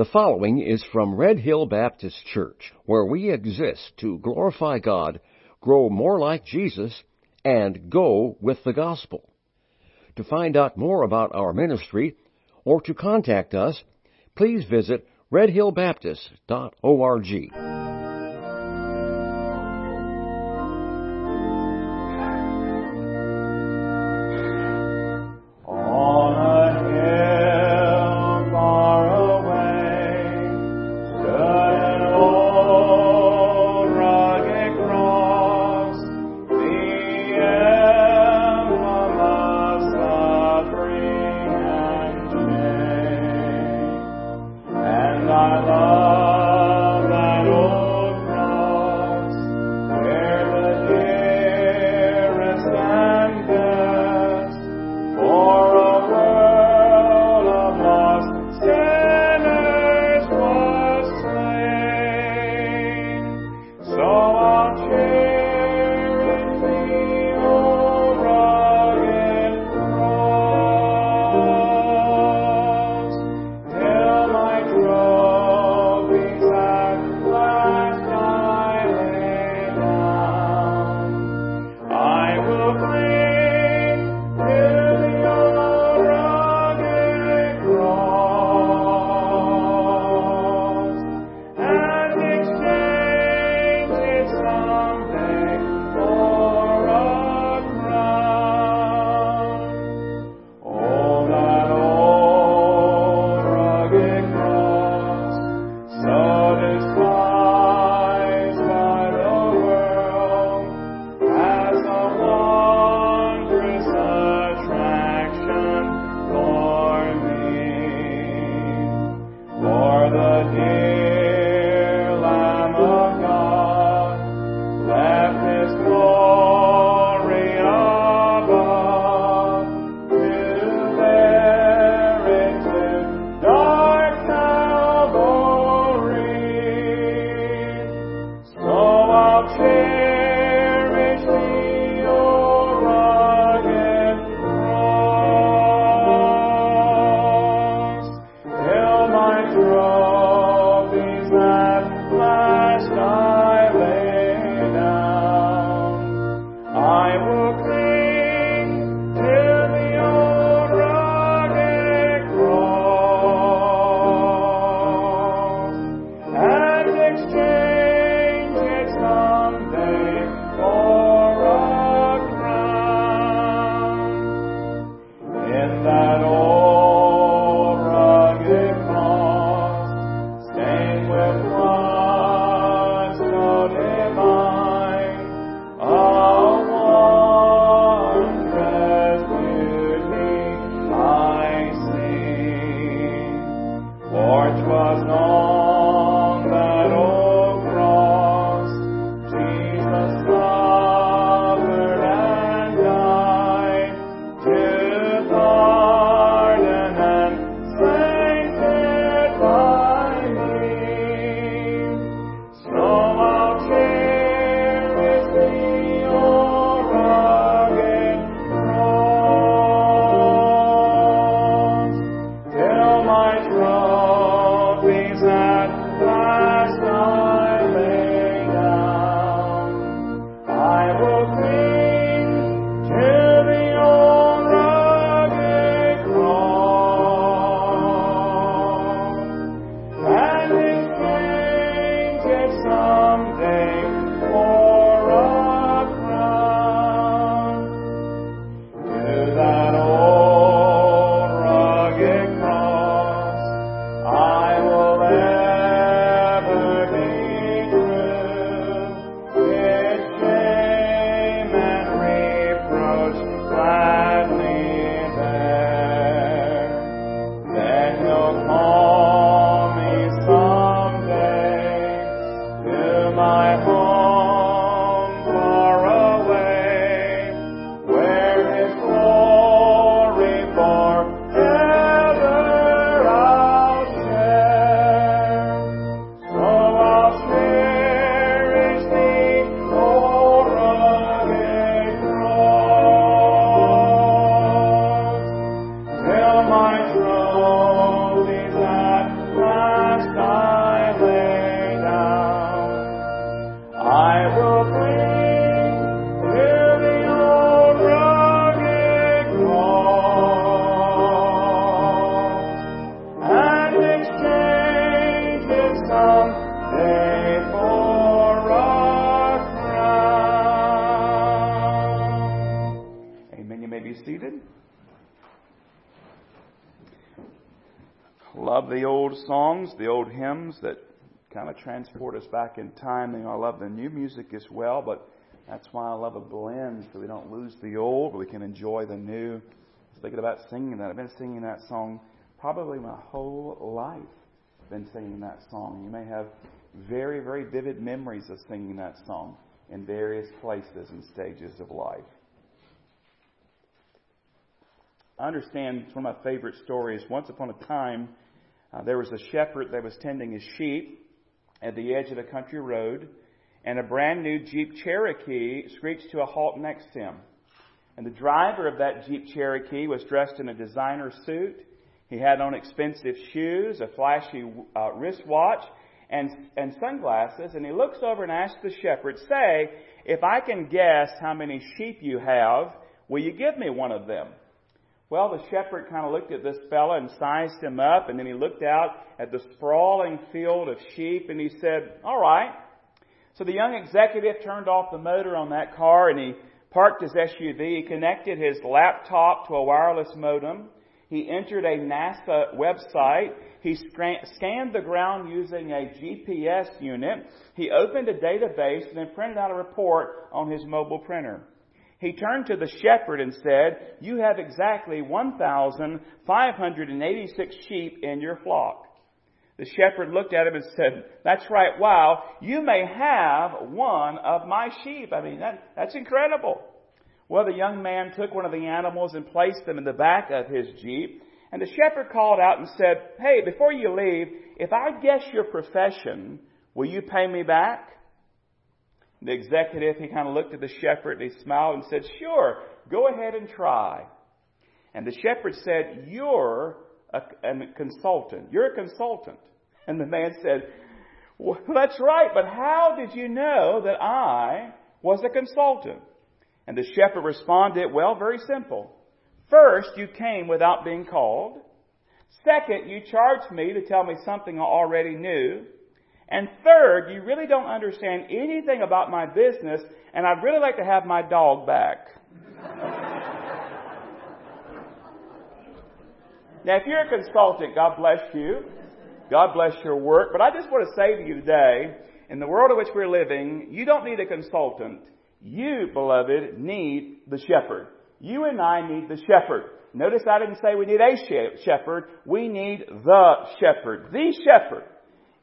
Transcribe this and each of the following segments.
The following is from Red Hill Baptist Church, where we exist to glorify God, grow more like Jesus, and go with the gospel. To find out more about our ministry or to contact us, please visit redhillbaptist.org. kind of transport us back in time. You know, I love the new music as well, but that's why I love a blend so we don't lose the old, we can enjoy the new. I was thinking about singing that. I've been singing that song probably my whole life. Been singing that song. You may have very, very vivid memories of singing that song in various places and stages of life. I understand it's one of my favorite stories. Once upon a time, uh, there was a shepherd that was tending his sheep at the edge of a country road, and a brand new Jeep Cherokee screeched to a halt next to him. And the driver of that Jeep Cherokee was dressed in a designer suit. He had on expensive shoes, a flashy uh, wristwatch, and, and sunglasses. And he looks over and asks the shepherd, Say, if I can guess how many sheep you have, will you give me one of them? Well, the shepherd kind of looked at this fellow and sized him up, and then he looked out at the sprawling field of sheep, and he said, All right. So the young executive turned off the motor on that car, and he parked his SUV. He connected his laptop to a wireless modem. He entered a NASA website. He scanned the ground using a GPS unit. He opened a database and then printed out a report on his mobile printer he turned to the shepherd and said, You have exactly 1,586 sheep in your flock. The shepherd looked at him and said, That's right, wow, you may have one of my sheep. I mean, that, that's incredible. Well, the young man took one of the animals and placed them in the back of his jeep. And the shepherd called out and said, Hey, before you leave, if I guess your profession, will you pay me back? The executive, he kind of looked at the shepherd and he smiled and said, Sure, go ahead and try. And the shepherd said, You're a, a consultant. You're a consultant. And the man said, well, That's right, but how did you know that I was a consultant? And the shepherd responded, Well, very simple. First, you came without being called. Second, you charged me to tell me something I already knew. And third, you really don't understand anything about my business, and I'd really like to have my dog back. now, if you're a consultant, God bless you. God bless your work. But I just want to say to you today, in the world in which we're living, you don't need a consultant. You, beloved, need the shepherd. You and I need the shepherd. Notice I didn't say we need a shepherd. We need the shepherd. The shepherd.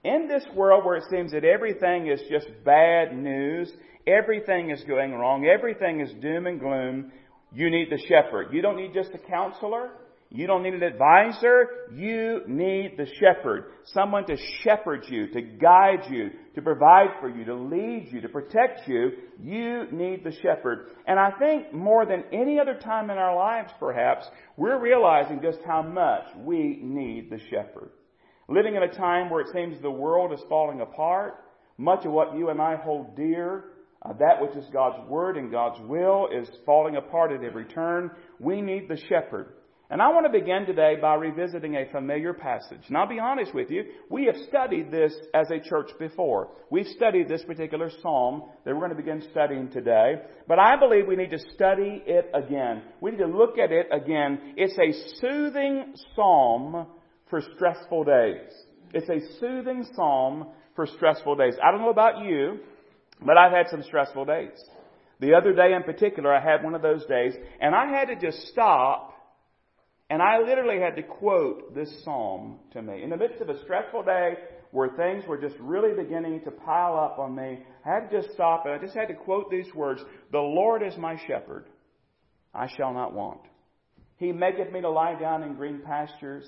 In this world where it seems that everything is just bad news, everything is going wrong, everything is doom and gloom, you need the shepherd. You don't need just a counselor. You don't need an advisor. You need the shepherd. Someone to shepherd you, to guide you, to provide for you, to lead you, to protect you. You need the shepherd. And I think more than any other time in our lives, perhaps, we're realizing just how much we need the shepherd. Living in a time where it seems the world is falling apart, much of what you and I hold dear, uh, that which is God's Word and God's will, is falling apart at every turn. We need the shepherd. And I want to begin today by revisiting a familiar passage. And I'll be honest with you, we have studied this as a church before. We've studied this particular psalm that we're going to begin studying today. But I believe we need to study it again. We need to look at it again. It's a soothing psalm for stressful days. It's a soothing psalm for stressful days. I don't know about you, but I've had some stressful days. The other day in particular, I had one of those days, and I had to just stop, and I literally had to quote this psalm to me. In the midst of a stressful day where things were just really beginning to pile up on me, I had to just stop, and I just had to quote these words The Lord is my shepherd, I shall not want. He maketh me to lie down in green pastures.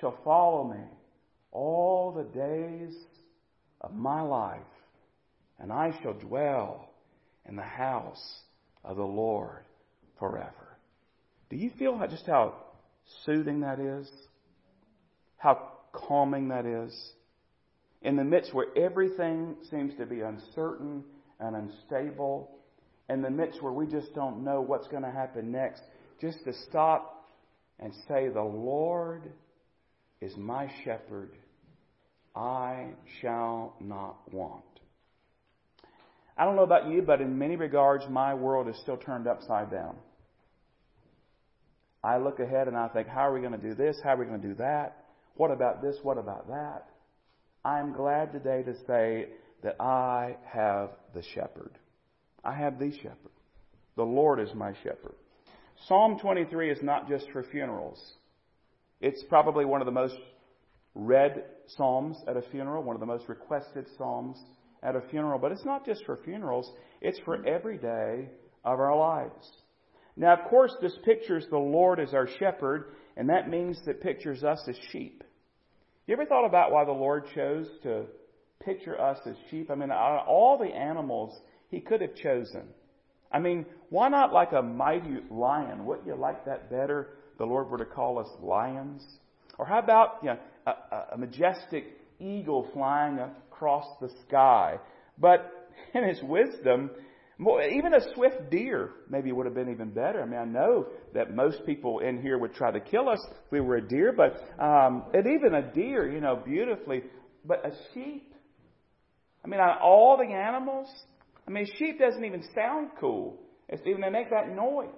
shall follow me all the days of my life, and I shall dwell in the house of the Lord forever. Do you feel just how soothing that is? How calming that is? In the midst where everything seems to be uncertain and unstable, in the midst where we just don't know what's going to happen next, just to stop and say, The Lord is my shepherd. I shall not want. I don't know about you, but in many regards, my world is still turned upside down. I look ahead and I think, how are we going to do this? How are we going to do that? What about this? What about that? I'm glad today to say that I have the shepherd. I have the shepherd. The Lord is my shepherd. Psalm 23 is not just for funerals. It's probably one of the most read psalms at a funeral, one of the most requested psalms at a funeral. But it's not just for funerals, it's for every day of our lives. Now, of course, this pictures the Lord as our shepherd, and that means that pictures us as sheep. You ever thought about why the Lord chose to picture us as sheep? I mean, out of all the animals He could have chosen, I mean, why not like a mighty lion? Wouldn't you like that better? The Lord were to call us lions. Or how about you know, a, a majestic eagle flying across the sky? But in His wisdom, even a swift deer maybe would have been even better. I mean, I know that most people in here would try to kill us if we were a deer, but um, and even a deer, you know, beautifully, but a sheep. I mean, all the animals. I mean, sheep doesn't even sound cool. It's even they make that noise.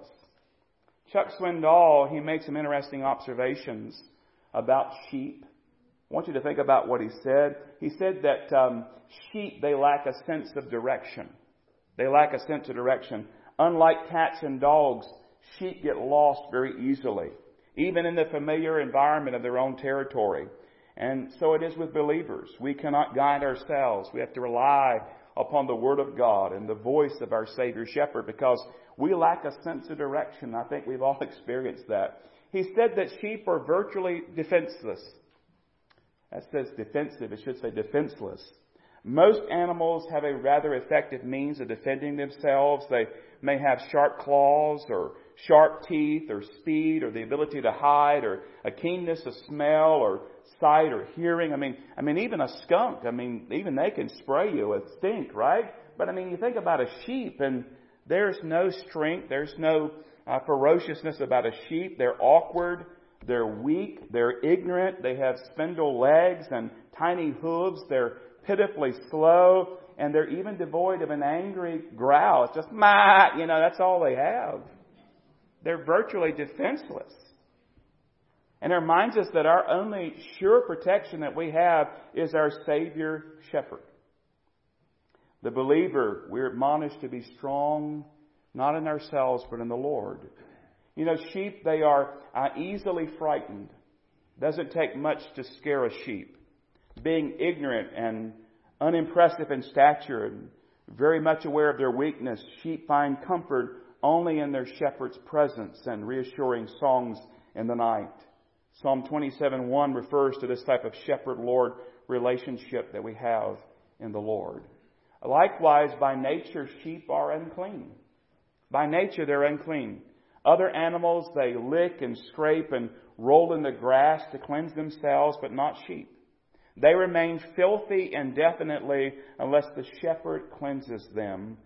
Chuck Swindoll he makes some interesting observations about sheep. I want you to think about what he said. He said that um, sheep they lack a sense of direction. They lack a sense of direction. Unlike cats and dogs, sheep get lost very easily, even in the familiar environment of their own territory. And so it is with believers. We cannot guide ourselves. We have to rely upon the Word of God and the voice of our Savior Shepherd because we lack a sense of direction. I think we've all experienced that. He said that sheep are virtually defenseless. That says defensive. It should say defenseless. Most animals have a rather effective means of defending themselves. They may have sharp claws or sharp teeth or speed or the ability to hide or a keenness of smell or sight or hearing. I mean, I mean, even a skunk, I mean, even they can spray you with stink, right? But I mean, you think about a sheep and there's no strength, there's no uh, ferociousness about a sheep. They're awkward, they're weak, they're ignorant, they have spindle legs and tiny hooves, they're pitifully slow, and they're even devoid of an angry growl. It's just, ma, you know, that's all they have. They're virtually defenseless. And it reminds us that our only sure protection that we have is our Savior Shepherd. The believer, we're admonished to be strong, not in ourselves, but in the Lord. You know, sheep, they are uh, easily frightened. Doesn't take much to scare a sheep being ignorant and unimpressive in stature and very much aware of their weakness, sheep find comfort only in their shepherd's presence and reassuring songs in the night. Psalm 27:1 refers to this type of shepherd-lord relationship that we have in the Lord. Likewise, by nature, sheep are unclean. By nature, they're unclean. Other animals, they lick and scrape and roll in the grass to cleanse themselves, but not sheep. They remain filthy indefinitely unless the shepherd cleanses them.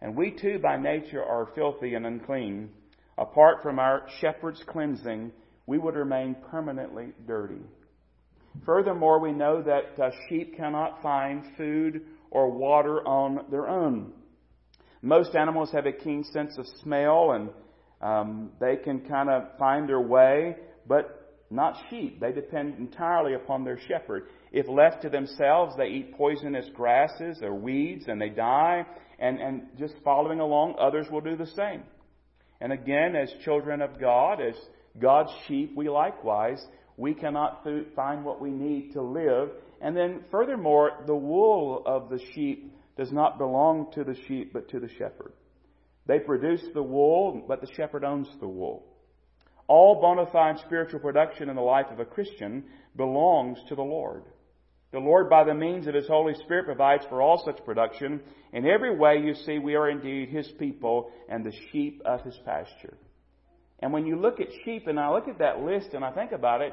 And we too, by nature, are filthy and unclean. Apart from our shepherd's cleansing, we would remain permanently dirty. Furthermore, we know that uh, sheep cannot find food or water on their own. Most animals have a keen sense of smell and um, they can kind of find their way, but not sheep. They depend entirely upon their shepherd. If left to themselves, they eat poisonous grasses or weeds and they die. And, and just following along, others will do the same. And again, as children of God, as God's sheep, we likewise, we cannot find what we need to live. And then furthermore, the wool of the sheep does not belong to the sheep, but to the shepherd. They produce the wool, but the shepherd owns the wool. All bona fide spiritual production in the life of a Christian belongs to the Lord. The Lord, by the means of His Holy Spirit, provides for all such production. In every way, you see, we are indeed His people and the sheep of His pasture. And when you look at sheep, and I look at that list and I think about it,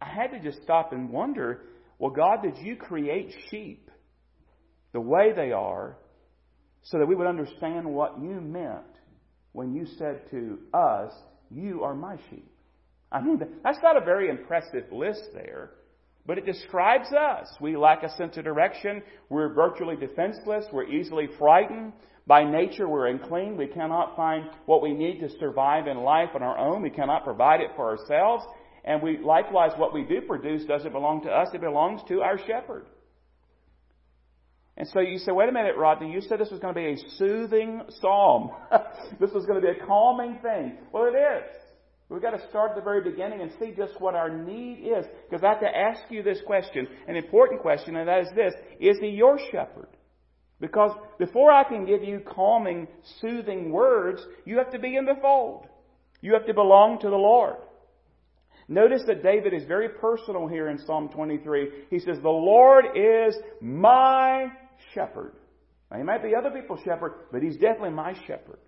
I had to just stop and wonder, well, God, did you create sheep the way they are so that we would understand what you meant when you said to us, You are my sheep? I mean, that's not a very impressive list there, but it describes us. We lack a sense of direction. We're virtually defenseless. We're easily frightened. By nature, we're unclean. We cannot find what we need to survive in life on our own. We cannot provide it for ourselves. And we, likewise, what we do produce doesn't belong to us. It belongs to our shepherd. And so you say, wait a minute, Rodney, you said this was going to be a soothing psalm. this was going to be a calming thing. Well, it is. We've got to start at the very beginning and see just what our need is. Because I have to ask you this question, an important question, and that is this. Is he your shepherd? Because before I can give you calming, soothing words, you have to be in the fold. You have to belong to the Lord. Notice that David is very personal here in Psalm 23. He says, The Lord is my shepherd. Now, he might be other people's shepherd, but he's definitely my shepherd.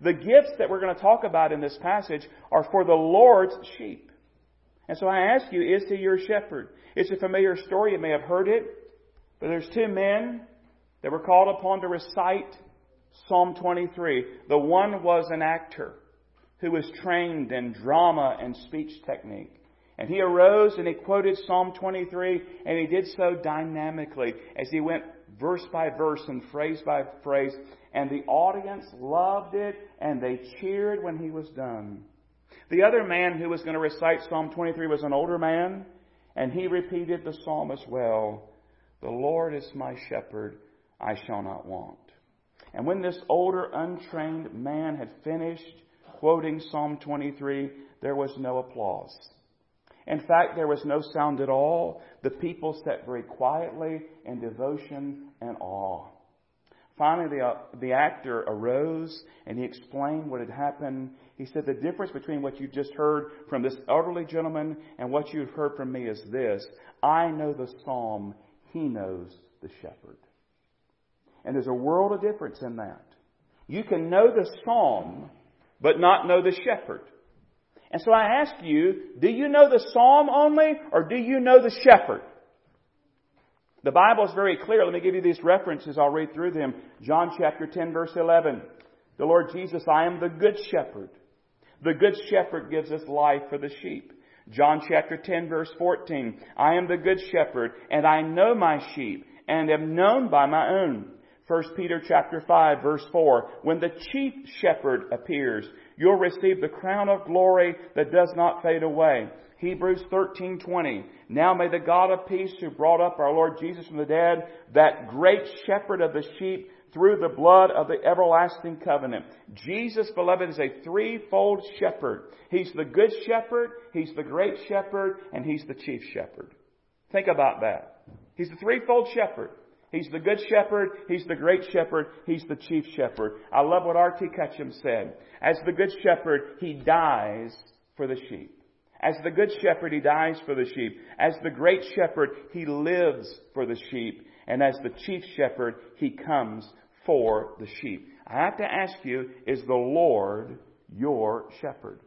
The gifts that we're going to talk about in this passage are for the Lord's sheep. And so I ask you, is he your shepherd? It's a familiar story. You may have heard it. But there's two men that were called upon to recite Psalm 23. The one was an actor who was trained in drama and speech technique. And he arose and he quoted Psalm 23 and he did so dynamically as he went verse by verse and phrase by phrase and the audience loved it, and they cheered when he was done. The other man who was going to recite Psalm 23 was an older man, and he repeated the psalm as well. The Lord is my shepherd, I shall not want. And when this older, untrained man had finished quoting Psalm 23, there was no applause. In fact, there was no sound at all. The people sat very quietly in devotion and awe. Finally, the, uh, the actor arose and he explained what had happened. He said, The difference between what you just heard from this elderly gentleman and what you've heard from me is this I know the psalm, he knows the shepherd. And there's a world of difference in that. You can know the psalm, but not know the shepherd. And so I ask you, do you know the psalm only, or do you know the shepherd? The Bible is very clear. Let me give you these references. I'll read through them. John chapter 10 verse 11. The Lord Jesus, I am the good shepherd. The good shepherd gives us life for the sheep. John chapter 10 verse 14. I am the good shepherd and I know my sheep and am known by my own. 1 Peter chapter 5 verse 4. When the chief shepherd appears, you'll receive the crown of glory that does not fade away. Hebrews 13:20. Now may the God of peace who brought up our Lord Jesus from the dead, that great shepherd of the sheep through the blood of the everlasting covenant. Jesus, beloved, is a threefold shepherd. He's the good shepherd, he's the great shepherd, and he's the chief shepherd. Think about that. He's the threefold shepherd. He's the good shepherd, he's the great shepherd, he's the chief shepherd. I love what R.T. Ketcham said. As the good shepherd, he dies for the sheep. As the good shepherd, he dies for the sheep. As the great shepherd, he lives for the sheep. And as the chief shepherd, he comes for the sheep. I have to ask you, is the Lord your shepherd?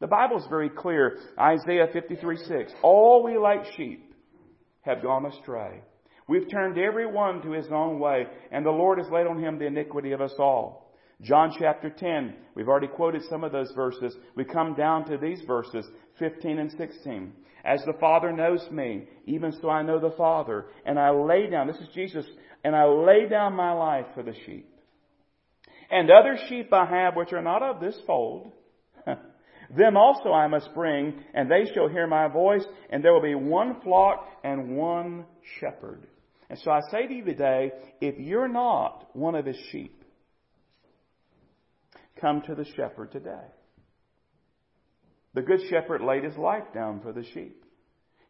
The Bible is very clear. Isaiah 53 6. All we like sheep have gone astray. We've turned every one to his own way, and the Lord has laid on him the iniquity of us all. John chapter 10, we've already quoted some of those verses. We come down to these verses. 15 and 16. As the Father knows me, even so I know the Father. And I lay down, this is Jesus, and I lay down my life for the sheep. And other sheep I have which are not of this fold. Them also I must bring, and they shall hear my voice, and there will be one flock and one shepherd. And so I say to you today, if you're not one of his sheep, come to the shepherd today. The good shepherd laid his life down for the sheep.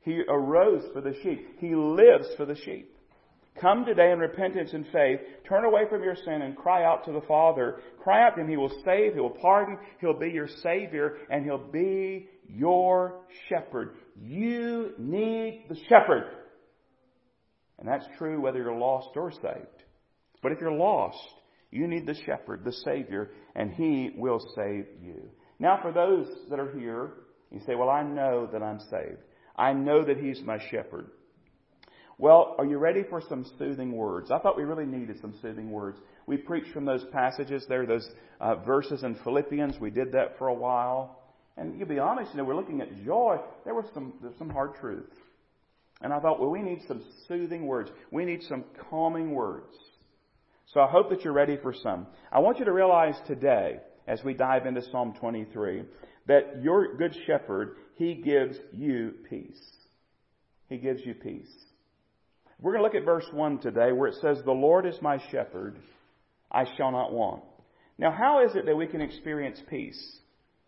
He arose for the sheep. He lives for the sheep. Come today in repentance and faith. Turn away from your sin and cry out to the Father. Cry out to Him. He will save. He will pardon. He'll be your Savior and He'll be your shepherd. You need the shepherd. And that's true whether you're lost or saved. But if you're lost, you need the shepherd, the Savior, and He will save you. Now, for those that are here You say, Well, I know that I'm saved. I know that He's my shepherd. Well, are you ready for some soothing words? I thought we really needed some soothing words. We preached from those passages there, those uh, verses in Philippians. We did that for a while. And you'll be honest, you know, we're looking at joy. There was some, some hard truths. And I thought, well, we need some soothing words. We need some calming words. So I hope that you're ready for some. I want you to realize today, as we dive into Psalm 23, that your good shepherd, he gives you peace. He gives you peace. We're going to look at verse 1 today where it says, The Lord is my shepherd, I shall not want. Now, how is it that we can experience peace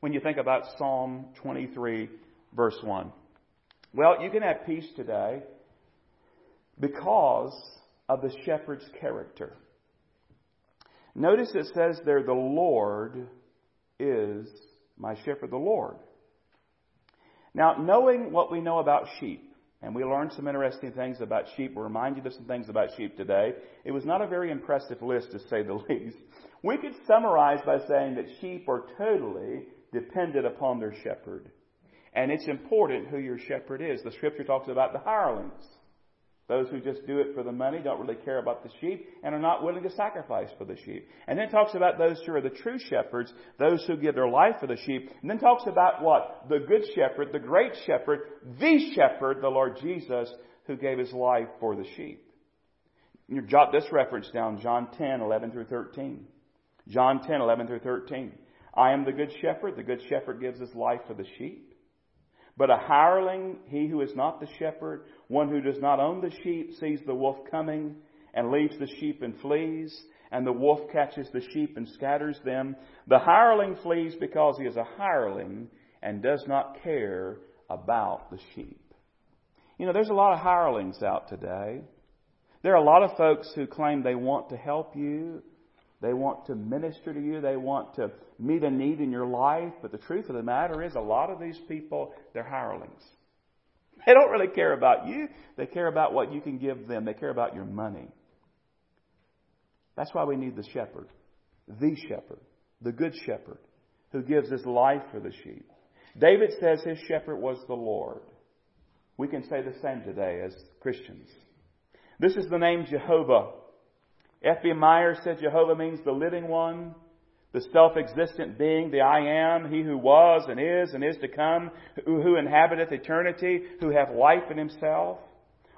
when you think about Psalm 23, verse 1? Well, you can have peace today because of the shepherd's character. Notice it says there, the Lord is my shepherd, the Lord. Now, knowing what we know about sheep, and we learned some interesting things about sheep. We'll remind you of some things about sheep today. It was not a very impressive list, to say the least. We could summarize by saying that sheep are totally dependent upon their shepherd. And it's important who your shepherd is. The scripture talks about the hirelings. Those who just do it for the money, don't really care about the sheep, and are not willing to sacrifice for the sheep. And then talks about those who are the true shepherds, those who give their life for the sheep. And then talks about what? The good shepherd, the great shepherd, the shepherd, the Lord Jesus, who gave his life for the sheep. You jot this reference down, John 10, 11 through 13. John 10, 11 through 13. I am the good shepherd. The good shepherd gives his life for the sheep. But a hireling, he who is not the shepherd, one who does not own the sheep, sees the wolf coming and leaves the sheep and flees, and the wolf catches the sheep and scatters them. The hireling flees because he is a hireling and does not care about the sheep. You know, there's a lot of hirelings out today. There are a lot of folks who claim they want to help you, they want to minister to you. They want to meet a need in your life. But the truth of the matter is, a lot of these people, they're hirelings. They don't really care about you. They care about what you can give them. They care about your money. That's why we need the shepherd, the shepherd, the good shepherd, who gives his life for the sheep. David says his shepherd was the Lord. We can say the same today as Christians. This is the name Jehovah F.B. Meyer said Jehovah means the living one, the self-existent being, the I am, he who was and is and is to come, who, who inhabiteth eternity, who hath life in himself.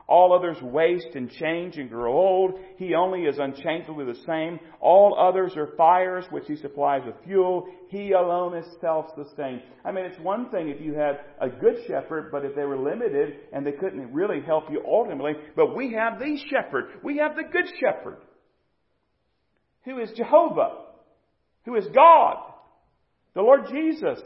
All others waste and change and grow old. He only is unchangeably the same. All others are fires which he supplies with fuel. He alone is self-sustained. I mean, it's one thing if you had a good shepherd, but if they were limited and they couldn't really help you ultimately. But we have the shepherd. We have the good shepherd who is Jehovah, who is God, the Lord Jesus,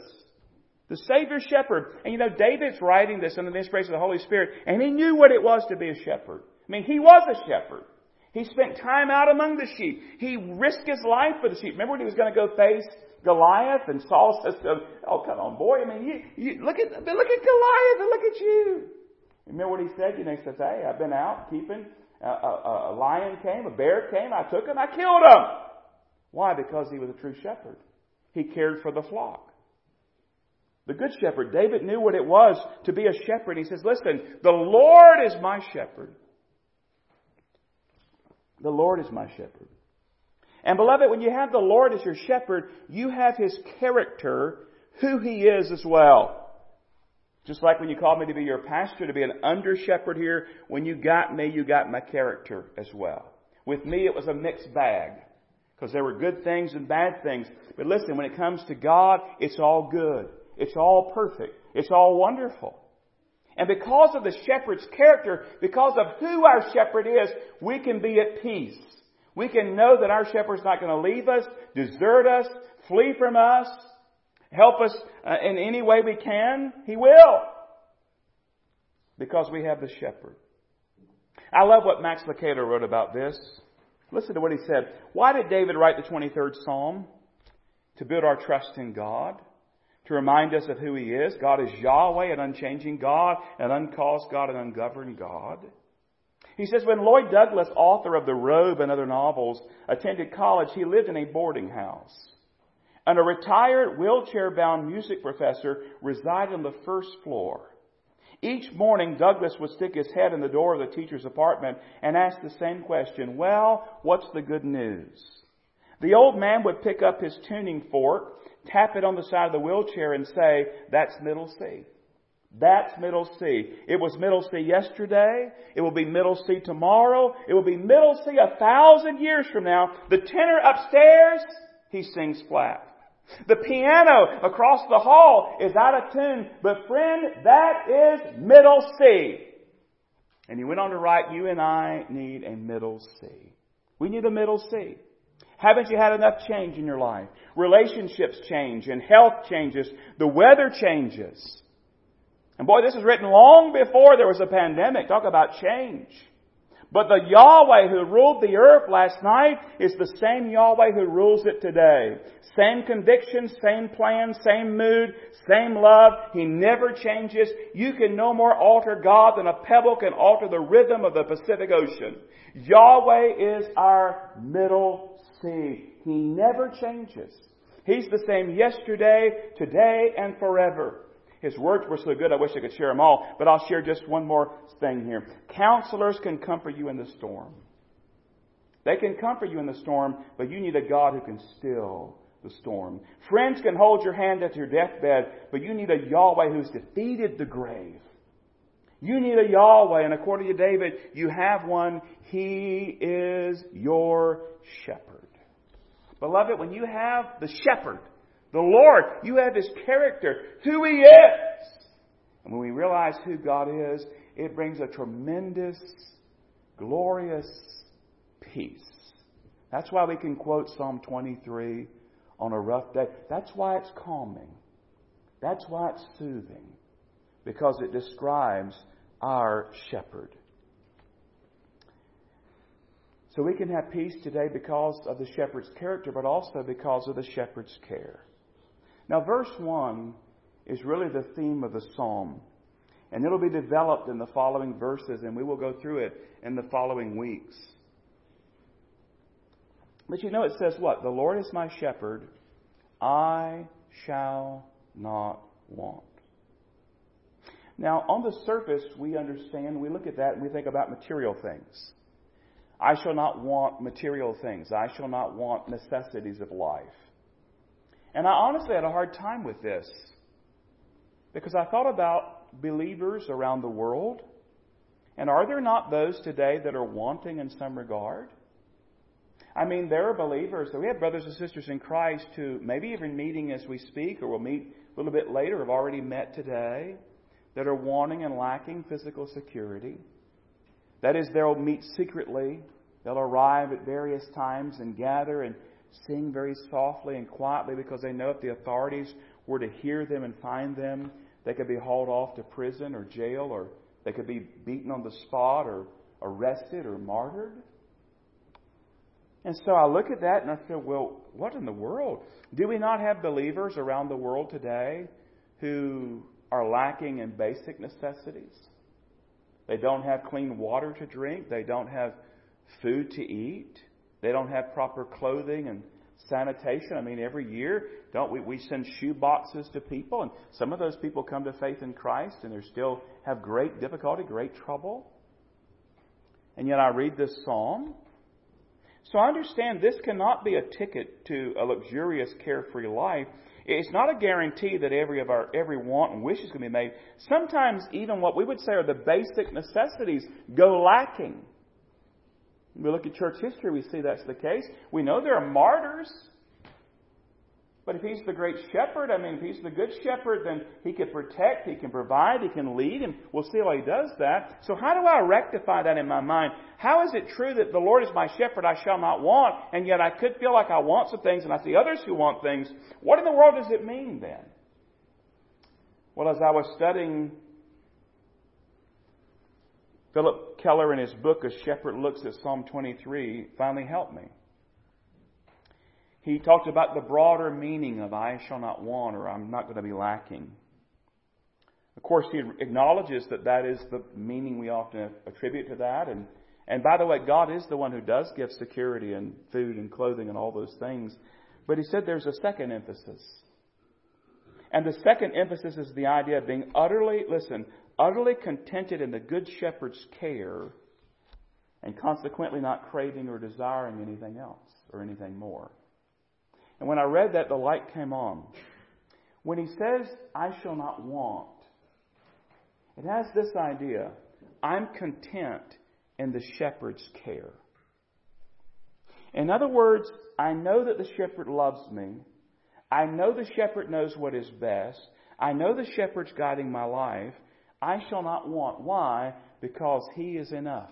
the Savior shepherd. And you know, David's writing this under the inspiration of the Holy Spirit, and he knew what it was to be a shepherd. I mean, he was a shepherd. He spent time out among the sheep. He risked his life for the sheep. Remember when he was going to go face Goliath and Saul says to him, Oh, come on, boy. I mean, you, you, look at, look at Goliath and look at you. Remember what he said? You know, he says, Hey, I've been out keeping a, a, a lion came, a bear came, I took him, I killed him. Why? Because he was a true shepherd. He cared for the flock. The good shepherd, David knew what it was to be a shepherd. He says, listen, the Lord is my shepherd. The Lord is my shepherd. And beloved, when you have the Lord as your shepherd, you have his character, who he is as well. Just like when you called me to be your pastor, to be an under shepherd here, when you got me, you got my character as well. With me, it was a mixed bag. Because there were good things and bad things. But listen, when it comes to God, it's all good. It's all perfect. It's all wonderful. And because of the shepherd's character, because of who our shepherd is, we can be at peace. We can know that our shepherd's not going to leave us, desert us, flee from us, help us uh, in any way we can, He will. Because we have the shepherd. I love what Max Lucado wrote about this. Listen to what he said. Why did David write the 23rd Psalm? To build our trust in God. To remind us of who He is. God is Yahweh, an unchanging God, an uncaused God, an ungoverned God. He says, when Lloyd Douglas, author of The Robe and other novels, attended college, he lived in a boarding house. And a retired wheelchair bound music professor resided on the first floor. Each morning, Douglas would stick his head in the door of the teacher's apartment and ask the same question, Well, what's the good news? The old man would pick up his tuning fork, tap it on the side of the wheelchair, and say, That's middle C. That's middle C. It was middle C yesterday. It will be middle C tomorrow. It will be middle C a thousand years from now. The tenor upstairs, he sings flat. The piano across the hall is out of tune, but friend, that is middle C. And he went on to write, you and I need a middle C. We need a middle C. Haven't you had enough change in your life? Relationships change and health changes. The weather changes. And boy, this was written long before there was a pandemic. Talk about change. But the Yahweh who ruled the earth last night is the same Yahweh who rules it today. Same conviction, same plan, same mood, same love. He never changes. You can no more alter God than a pebble can alter the rhythm of the Pacific Ocean. Yahweh is our middle C. He never changes. He's the same yesterday, today, and forever. His words were so good, I wish I could share them all, but I'll share just one more thing here. Counselors can comfort you in the storm. They can comfort you in the storm, but you need a God who can still the storm. Friends can hold your hand at your deathbed, but you need a Yahweh who's defeated the grave. You need a Yahweh, and according to David, you have one. He is your shepherd. Beloved, when you have the shepherd, the Lord. You have His character, who He is. And when we realize who God is, it brings a tremendous, glorious peace. That's why we can quote Psalm 23 on a rough day. That's why it's calming. That's why it's soothing. Because it describes our shepherd. So we can have peace today because of the shepherd's character, but also because of the shepherd's care. Now, verse 1 is really the theme of the psalm. And it'll be developed in the following verses, and we will go through it in the following weeks. But you know, it says what? The Lord is my shepherd, I shall not want. Now, on the surface, we understand, we look at that, and we think about material things. I shall not want material things. I shall not want necessities of life. And I honestly had a hard time with this because I thought about believers around the world. And are there not those today that are wanting in some regard? I mean, there are believers, that we have brothers and sisters in Christ who maybe even meeting as we speak or will meet a little bit later, have already met today, that are wanting and lacking physical security. That is, they'll meet secretly. They'll arrive at various times and gather and sing very softly and quietly because they know if the authorities were to hear them and find them, they could be hauled off to prison or jail or they could be beaten on the spot or arrested or martyred. And so I look at that and I say, well, what in the world? Do we not have believers around the world today who are lacking in basic necessities? They don't have clean water to drink. They don't have food to eat. They don't have proper clothing and sanitation. I mean, every year, don't we? We send shoe boxes to people, and some of those people come to faith in Christ, and they still have great difficulty, great trouble. And yet, I read this psalm. So I understand this cannot be a ticket to a luxurious, carefree life. It's not a guarantee that every of our every want and wish is going to be made. Sometimes even what we would say are the basic necessities go lacking. We look at church history, we see that's the case. We know there are martyrs. But if he's the great shepherd, I mean, if he's the good shepherd, then he can protect, he can provide, he can lead, and we'll see how he does that. So how do I rectify that in my mind? How is it true that the Lord is my shepherd, I shall not want, and yet I could feel like I want some things and I see others who want things? What in the world does it mean then? Well, as I was studying Phillip Keller, in his book, A Shepherd Looks at Psalm 23, finally helped me. He talked about the broader meaning of I shall not want or I'm not going to be lacking. Of course, he acknowledges that that is the meaning we often attribute to that. And, and by the way, God is the one who does give security and food and clothing and all those things. But he said there's a second emphasis. And the second emphasis is the idea of being utterly, listen, utterly contented in the Good Shepherd's care and consequently not craving or desiring anything else or anything more. And when I read that, the light came on. When he says, I shall not want, it has this idea I'm content in the shepherd's care. In other words, I know that the shepherd loves me. I know the shepherd knows what is best. I know the shepherd's guiding my life. I shall not want. Why? Because he is enough.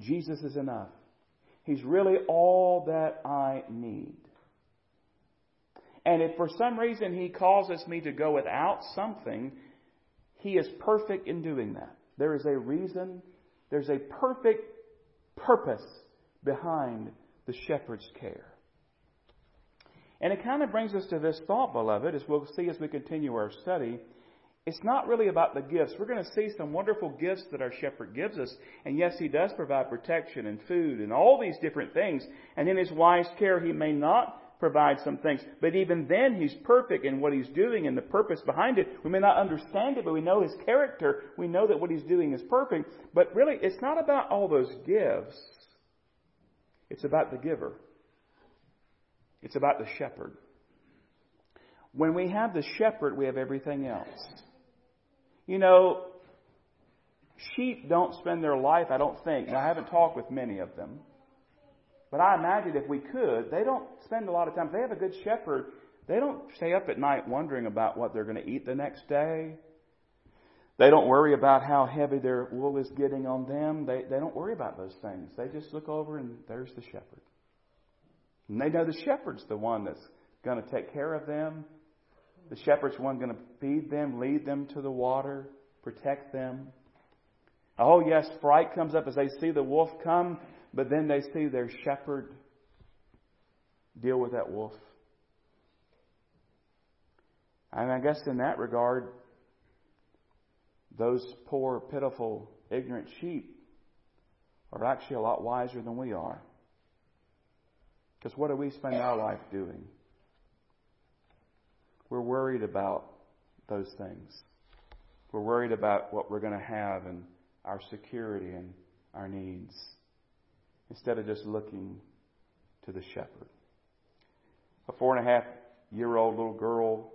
Jesus is enough. He's really all that I need. And if for some reason he causes me to go without something, he is perfect in doing that. There is a reason, there's a perfect purpose behind the shepherd's care. And it kind of brings us to this thought, beloved, as we'll see as we continue our study. It's not really about the gifts. We're going to see some wonderful gifts that our shepherd gives us. And yes, he does provide protection and food and all these different things. And in his wise care, he may not provide some things. But even then, he's perfect in what he's doing and the purpose behind it. We may not understand it, but we know his character. We know that what he's doing is perfect. But really, it's not about all those gifts. It's about the giver. It's about the shepherd. When we have the shepherd, we have everything else. You know, sheep don't spend their life, I don't think, I haven't talked with many of them, but I imagine if we could, they don't spend a lot of time. If they have a good shepherd, they don't stay up at night wondering about what they're going to eat the next day. They don't worry about how heavy their wool is getting on them. They, they don't worry about those things. They just look over and there's the shepherd. And they know the shepherd's the one that's going to take care of them. The shepherd's one going to feed them, lead them to the water, protect them. Oh, yes, fright comes up as they see the wolf come, but then they see their shepherd deal with that wolf. And I guess in that regard, those poor, pitiful, ignorant sheep are actually a lot wiser than we are. Because what do we spend our life doing? We're worried about those things. We're worried about what we're going to have and our security and our needs instead of just looking to the shepherd. A four and a half year old little girl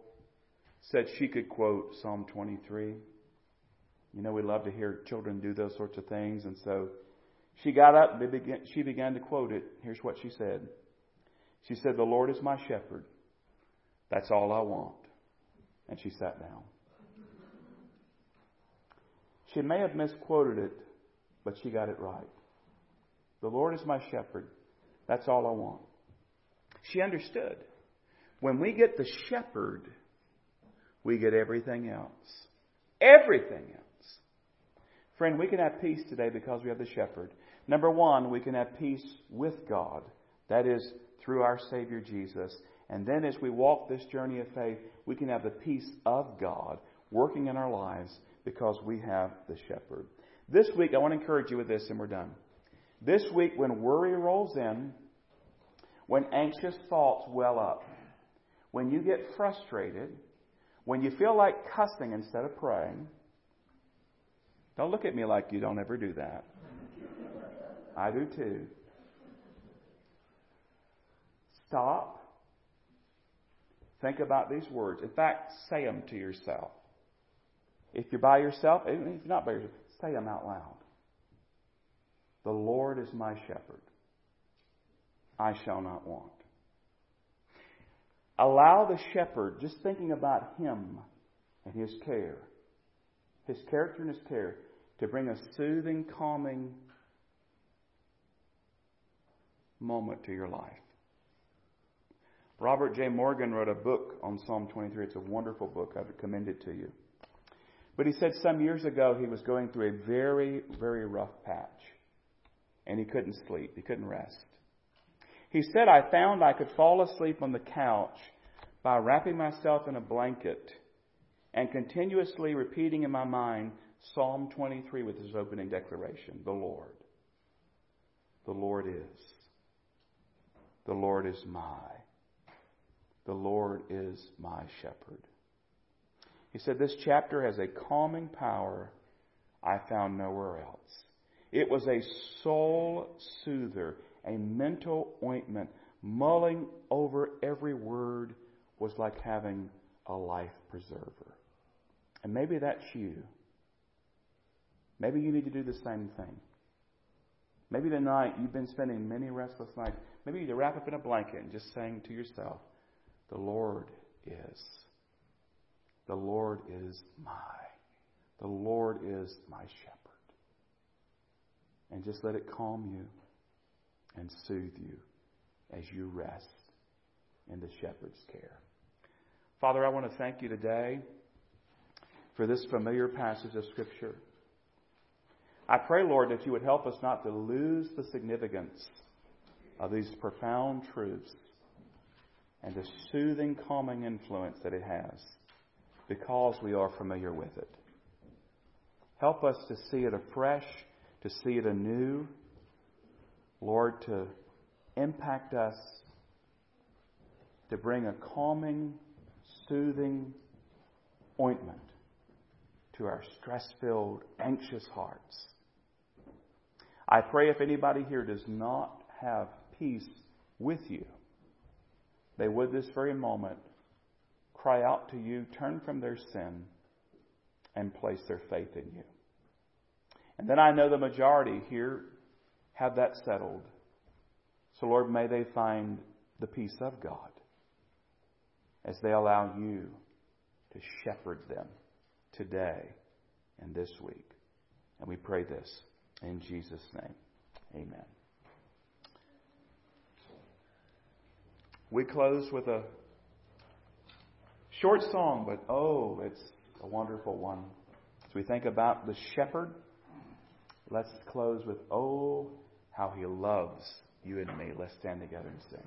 said she could quote Psalm 23. You know, we love to hear children do those sorts of things. And so she got up and she began to quote it. Here's what she said. She said, The Lord is my shepherd. That's all I want. And she sat down. She may have misquoted it, but she got it right. The Lord is my shepherd. That's all I want. She understood. When we get the shepherd, we get everything else. Everything else. Friend, we can have peace today because we have the shepherd. Number one, we can have peace with God. That is through our Savior Jesus. And then as we walk this journey of faith, we can have the peace of God working in our lives because we have the shepherd. This week, I want to encourage you with this, and we're done. This week, when worry rolls in, when anxious thoughts well up, when you get frustrated, when you feel like cussing instead of praying, don't look at me like you don't ever do that. I do too. Stop. Think about these words. In fact, say them to yourself. If you're by yourself, even if you're not by yourself, say them out loud. The Lord is my shepherd. I shall not want. Allow the shepherd, just thinking about him and his care, his character and his care, to bring a soothing, calming moment to your life. Robert J. Morgan wrote a book on Psalm 23. It's a wonderful book. I would commend it to you. But he said some years ago he was going through a very, very rough patch. And he couldn't sleep. He couldn't rest. He said, I found I could fall asleep on the couch by wrapping myself in a blanket and continuously repeating in my mind Psalm 23 with his opening declaration The Lord. The Lord is. The Lord is my The Lord is my shepherd. He said, This chapter has a calming power I found nowhere else. It was a soul soother, a mental ointment. Mulling over every word was like having a life preserver. And maybe that's you. Maybe you need to do the same thing. Maybe tonight you've been spending many restless nights. Maybe you need to wrap up in a blanket and just saying to yourself, The Lord is. The Lord is my. The Lord is my shepherd. And just let it calm you and soothe you as you rest in the shepherd's care. Father, I want to thank you today for this familiar passage of Scripture. I pray, Lord, that you would help us not to lose the significance of these profound truths and the soothing, calming influence that it has because we are familiar with it. Help us to see it afresh, to see it anew. Lord, to impact us, to bring a calming, soothing ointment to our stress filled, anxious hearts. I pray if anybody here does not have peace with you, they would this very moment cry out to you, turn from their sin, and place their faith in you. And then I know the majority here have that settled. So, Lord, may they find the peace of God as they allow you to shepherd them today and this week. And we pray this in Jesus' name. Amen. We close with a short song, but oh, it's a wonderful one. As we think about the shepherd, let's close with Oh, how he loves you and me. Let's stand together and sing.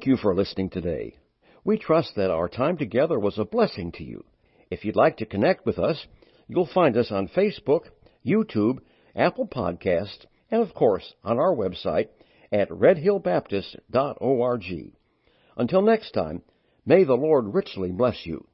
Thank you for listening today. We trust that our time together was a blessing to you. If you'd like to connect with us, you'll find us on Facebook, YouTube, Apple Podcasts, and of course on our website at redhillbaptist.org. Until next time, may the Lord richly bless you.